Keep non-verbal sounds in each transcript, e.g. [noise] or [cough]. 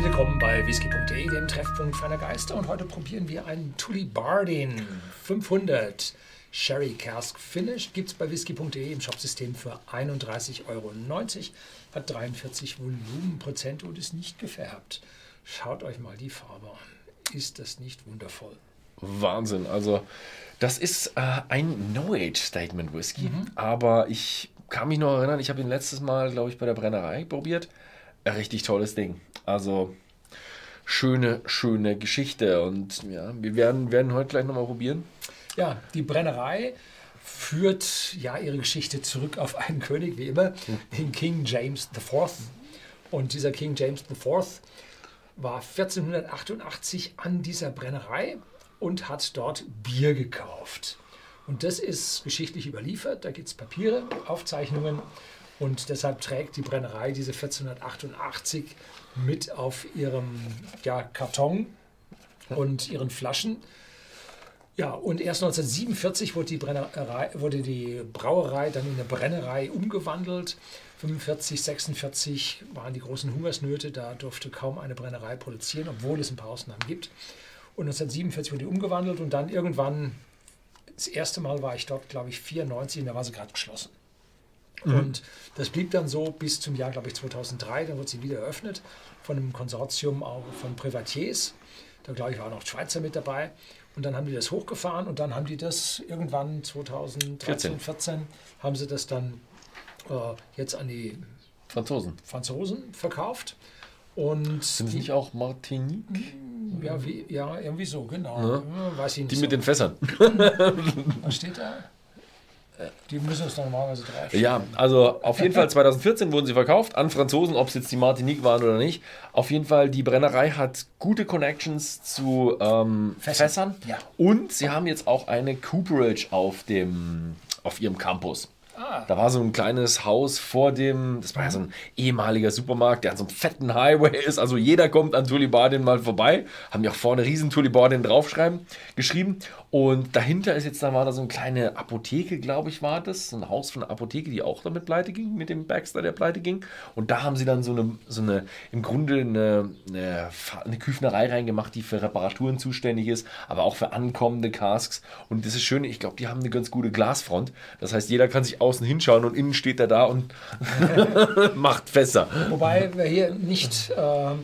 Herzlich willkommen bei whisky.de, dem Treffpunkt feiner Geister. Und heute probieren wir einen Tully Bardin 500 Sherry Cask Finish. Gibt es bei whisky.de im Shopsystem für 31,90 Euro. Hat 43 Volumenprozent und ist nicht gefärbt. Schaut euch mal die Farbe an. Ist das nicht wundervoll? Wahnsinn. Also, das ist äh, ein No-Age-Statement Whisky. Mhm. Aber ich kann mich noch erinnern, ich habe ihn letztes Mal, glaube ich, bei der Brennerei probiert. Richtig tolles Ding. Also, schöne, schöne Geschichte. Und ja, wir werden, werden heute gleich nochmal probieren. Ja, die Brennerei führt ja ihre Geschichte zurück auf einen [laughs] König, wie immer, den King James IV. Und dieser King James IV war 1488 an dieser Brennerei und hat dort Bier gekauft. Und das ist geschichtlich überliefert. Da gibt es Papiere, Aufzeichnungen. Und deshalb trägt die Brennerei diese 1488 mit auf ihrem ja, Karton und ihren Flaschen. Ja, und erst 1947 wurde die, Brennerei, wurde die Brauerei dann in eine Brennerei umgewandelt. 45, 46 waren die großen Hungersnöte, da durfte kaum eine Brennerei produzieren, obwohl es ein paar Ausnahmen gibt. Und 1947 wurde die umgewandelt und dann irgendwann, das erste Mal war ich dort, glaube ich, 94, und da war sie gerade geschlossen. Mhm. Und das blieb dann so bis zum Jahr, glaube ich, 2003. Dann wurde sie wieder eröffnet von einem Konsortium auch von Privatiers. Da, glaube ich, waren auch Schweizer mit dabei. Und dann haben die das hochgefahren und dann haben die das irgendwann 2013, 14, 14 haben sie das dann äh, jetzt an die Franzosen, Franzosen verkauft. Und Sind es nicht auch Martinique? Ja, wie, ja, irgendwie so, genau. Ja. Weiß ich nicht die so. mit den Fässern. Was steht da? Die müssen es normalerweise drauf. Ja, also auf jeden Fall [laughs] 2014 wurden sie verkauft an Franzosen, ob es jetzt die Martinique waren oder nicht. Auf jeden Fall, die Brennerei hat gute Connections zu ähm, Fässern. Fässern. Ja. Und sie haben jetzt auch eine Cooperage auf, dem, auf ihrem Campus. Ah. Da war so ein kleines Haus vor dem, das war ja so ein ehemaliger Supermarkt, der an so einem fetten Highway ist. Also jeder kommt an Tullibardin mal vorbei. Haben ja auch vorne riesen Tullibardin draufschreiben, geschrieben. Und dahinter ist jetzt, da war da so eine kleine Apotheke, glaube ich, war das. So ein Haus von einer Apotheke, die auch damit pleite ging, mit dem Baxter, der pleite ging. Und da haben sie dann so eine, so eine im Grunde eine, eine, eine Küfnerei reingemacht, die für Reparaturen zuständig ist, aber auch für ankommende Casks. Und das ist schön, ich glaube, die haben eine ganz gute Glasfront. Das heißt, jeder kann sich außen hinschauen und innen steht er da und [laughs] macht Fässer. Wobei wir hier nicht. Äh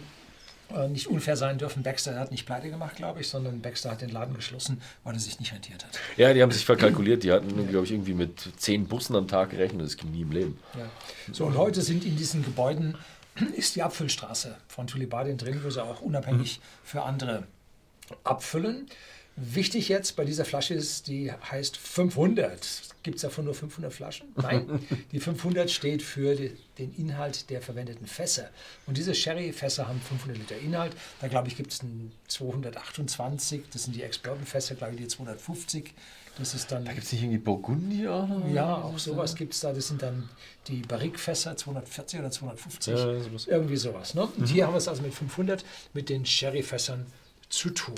äh, nicht unfair sein dürfen. Baxter hat nicht pleite gemacht, glaube ich, sondern Baxter hat den Laden geschlossen, weil er sich nicht rentiert hat. Ja, die haben sich verkalkuliert. Die hatten, glaube ich, irgendwie mit zehn Bussen am Tag gerechnet. Das ging nie im Leben. Ja. So, und heute sind in diesen Gebäuden ist die Abfüllstraße von Tulibadin drin, wo sie auch unabhängig für andere abfüllen. Wichtig jetzt bei dieser Flasche ist, die heißt 500. Gibt es davon nur 500 Flaschen? Nein, [laughs] die 500 steht für die, den Inhalt der verwendeten Fässer. Und diese Sherry-Fässer haben 500 Liter Inhalt. Da glaube ich gibt es 228, das sind die Ex-Bourbon-Fässer, glaube ich die 250. Das ist dann. Da gibt es nicht irgendwie Burgundier? Ja, auch sowas gibt es da. Das sind dann die Barrique-Fässer 240 oder 250. Ja, sowas. Irgendwie sowas. Ne? Und mhm. hier haben wir es also mit 500 mit den Sherry-Fässern zu tun.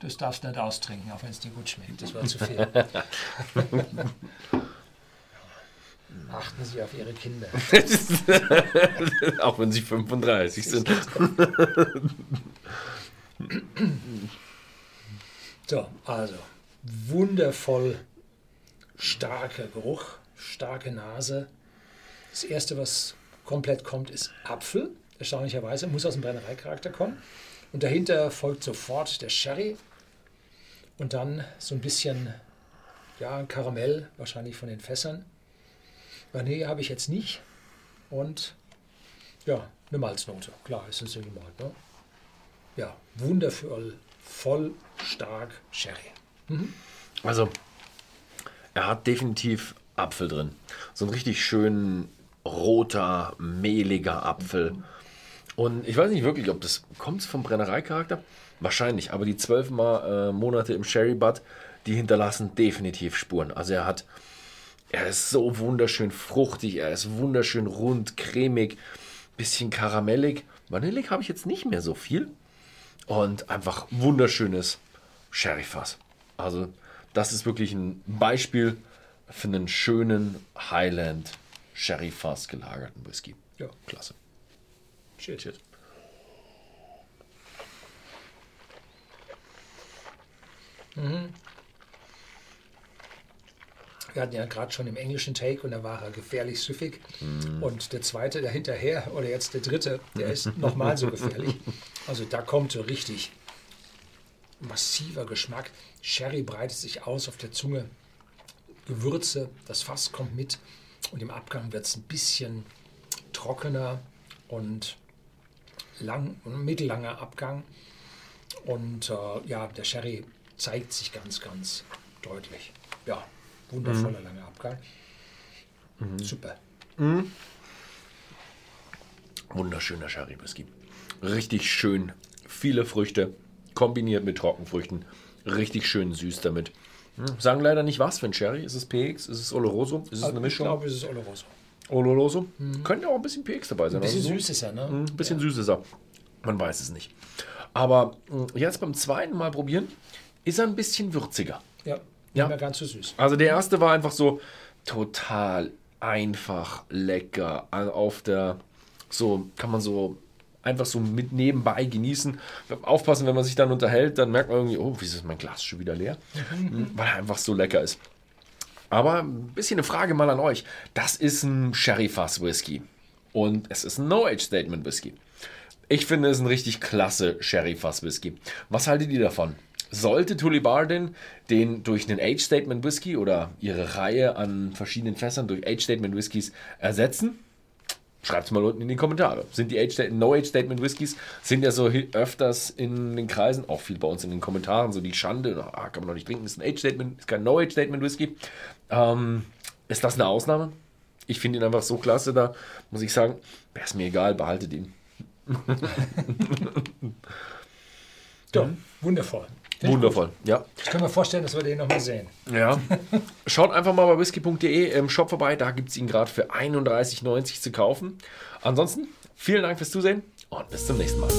Das darfst du nicht austrinken, auch wenn es dir gut schmeckt. Das war zu viel. [laughs] Achten Sie auf Ihre Kinder. [laughs] auch wenn sie 35 sind. [laughs] so, also wundervoll starker Geruch, starke Nase. Das erste, was komplett kommt, ist Apfel. Erstaunlicherweise muss aus dem Brennereicharakter kommen. Und dahinter folgt sofort der Sherry und dann so ein bisschen ja, Karamell, wahrscheinlich von den Fässern. Vanille habe ich jetzt nicht. Und ja, eine Malznote. Klar, ist ein Silbermalt. Ne? Ja, wundervoll, voll, stark Sherry. Mhm. Also, er hat definitiv Apfel drin. So einen richtig schönen roter, mehliger Apfel. Mhm. Und ich weiß nicht wirklich, ob das kommt vom Brennereicharakter. Wahrscheinlich, aber die zwölf äh, Monate im Sherry Butt, die hinterlassen definitiv Spuren. Also er hat, er ist so wunderschön fruchtig, er ist wunderschön rund, cremig, bisschen karamellig. Vanillig habe ich jetzt nicht mehr so viel. Und einfach wunderschönes Sherry-Fass. Also das ist wirklich ein Beispiel für einen schönen Highland Sherry Fass gelagerten Whisky. Ja. Klasse. Shit. Cheers. Wir hatten ja gerade schon im englischen Take und da war er gefährlich süffig. Und der zweite, der hinterher, oder jetzt der dritte, der ist [laughs] nochmal so gefährlich. Also da kommt so richtig massiver Geschmack. Sherry breitet sich aus auf der Zunge. Gewürze, das Fass kommt mit. Und im Abgang wird es ein bisschen trockener und lang, mittellanger Abgang. Und äh, ja, der Sherry zeigt sich ganz, ganz deutlich. Ja, wundervoller langer Abgang. Super. Wunderschöner Sherry Whisky. Richtig schön. Viele Früchte kombiniert mit Trockenfrüchten. Richtig schön süß damit. Hm, Sagen leider nicht was für ein Sherry. Ist es PX? Ist es Oloroso? Ist es eine Ich Mischung? glaube, es ist Oloroso. Oloroso? Könnte auch ein bisschen PX dabei sein. Ein bisschen also so. süß ist er, ne? Ein bisschen süß ist er. Man weiß es nicht. Aber mh, jetzt beim zweiten Mal probieren, ist er ein bisschen würziger. Ja, nicht Ja. mehr ganz so süß. Also der erste war einfach so total einfach, lecker. Auf der, so kann man so einfach so mit nebenbei genießen. Aufpassen, wenn man sich dann unterhält, dann merkt man irgendwie, oh, wieso ist mein Glas schon wieder leer? Mhm, [laughs] Weil er einfach so lecker ist. Aber ein bisschen eine Frage mal an euch. Das ist ein Sherry-Fass Whisky. Und es ist ein No-Age-Statement Whisky. Ich finde es ein richtig klasse Sherry-Fass Whisky. Was haltet ihr davon? Sollte Tully Bardin den durch einen Age-Statement Whisky oder ihre Reihe an verschiedenen Fässern durch Age-Statement Whiskys ersetzen? Schreibt es mal unten in die Kommentare. Sind die Age No-Age-Statement Whiskys, sind ja so öfters in den Kreisen, auch viel bei uns in den Kommentaren, so die Schande, ah, kann man noch nicht trinken, ist ein Age-Statement, ist kein No-Age-Statement Whisky. Ähm, ist das eine Ausnahme? Ich finde ihn einfach so klasse, da muss ich sagen, wäre es mir egal, behaltet ihn. Ja, [laughs] wundervoll. Wundervoll, ja. Ich kann mir vorstellen, dass wir den nochmal sehen. Ja. [laughs] Schaut einfach mal bei whisky.de im Shop vorbei, da gibt es ihn gerade für 31,90 zu kaufen. Ansonsten, vielen Dank fürs Zusehen und bis zum nächsten Mal.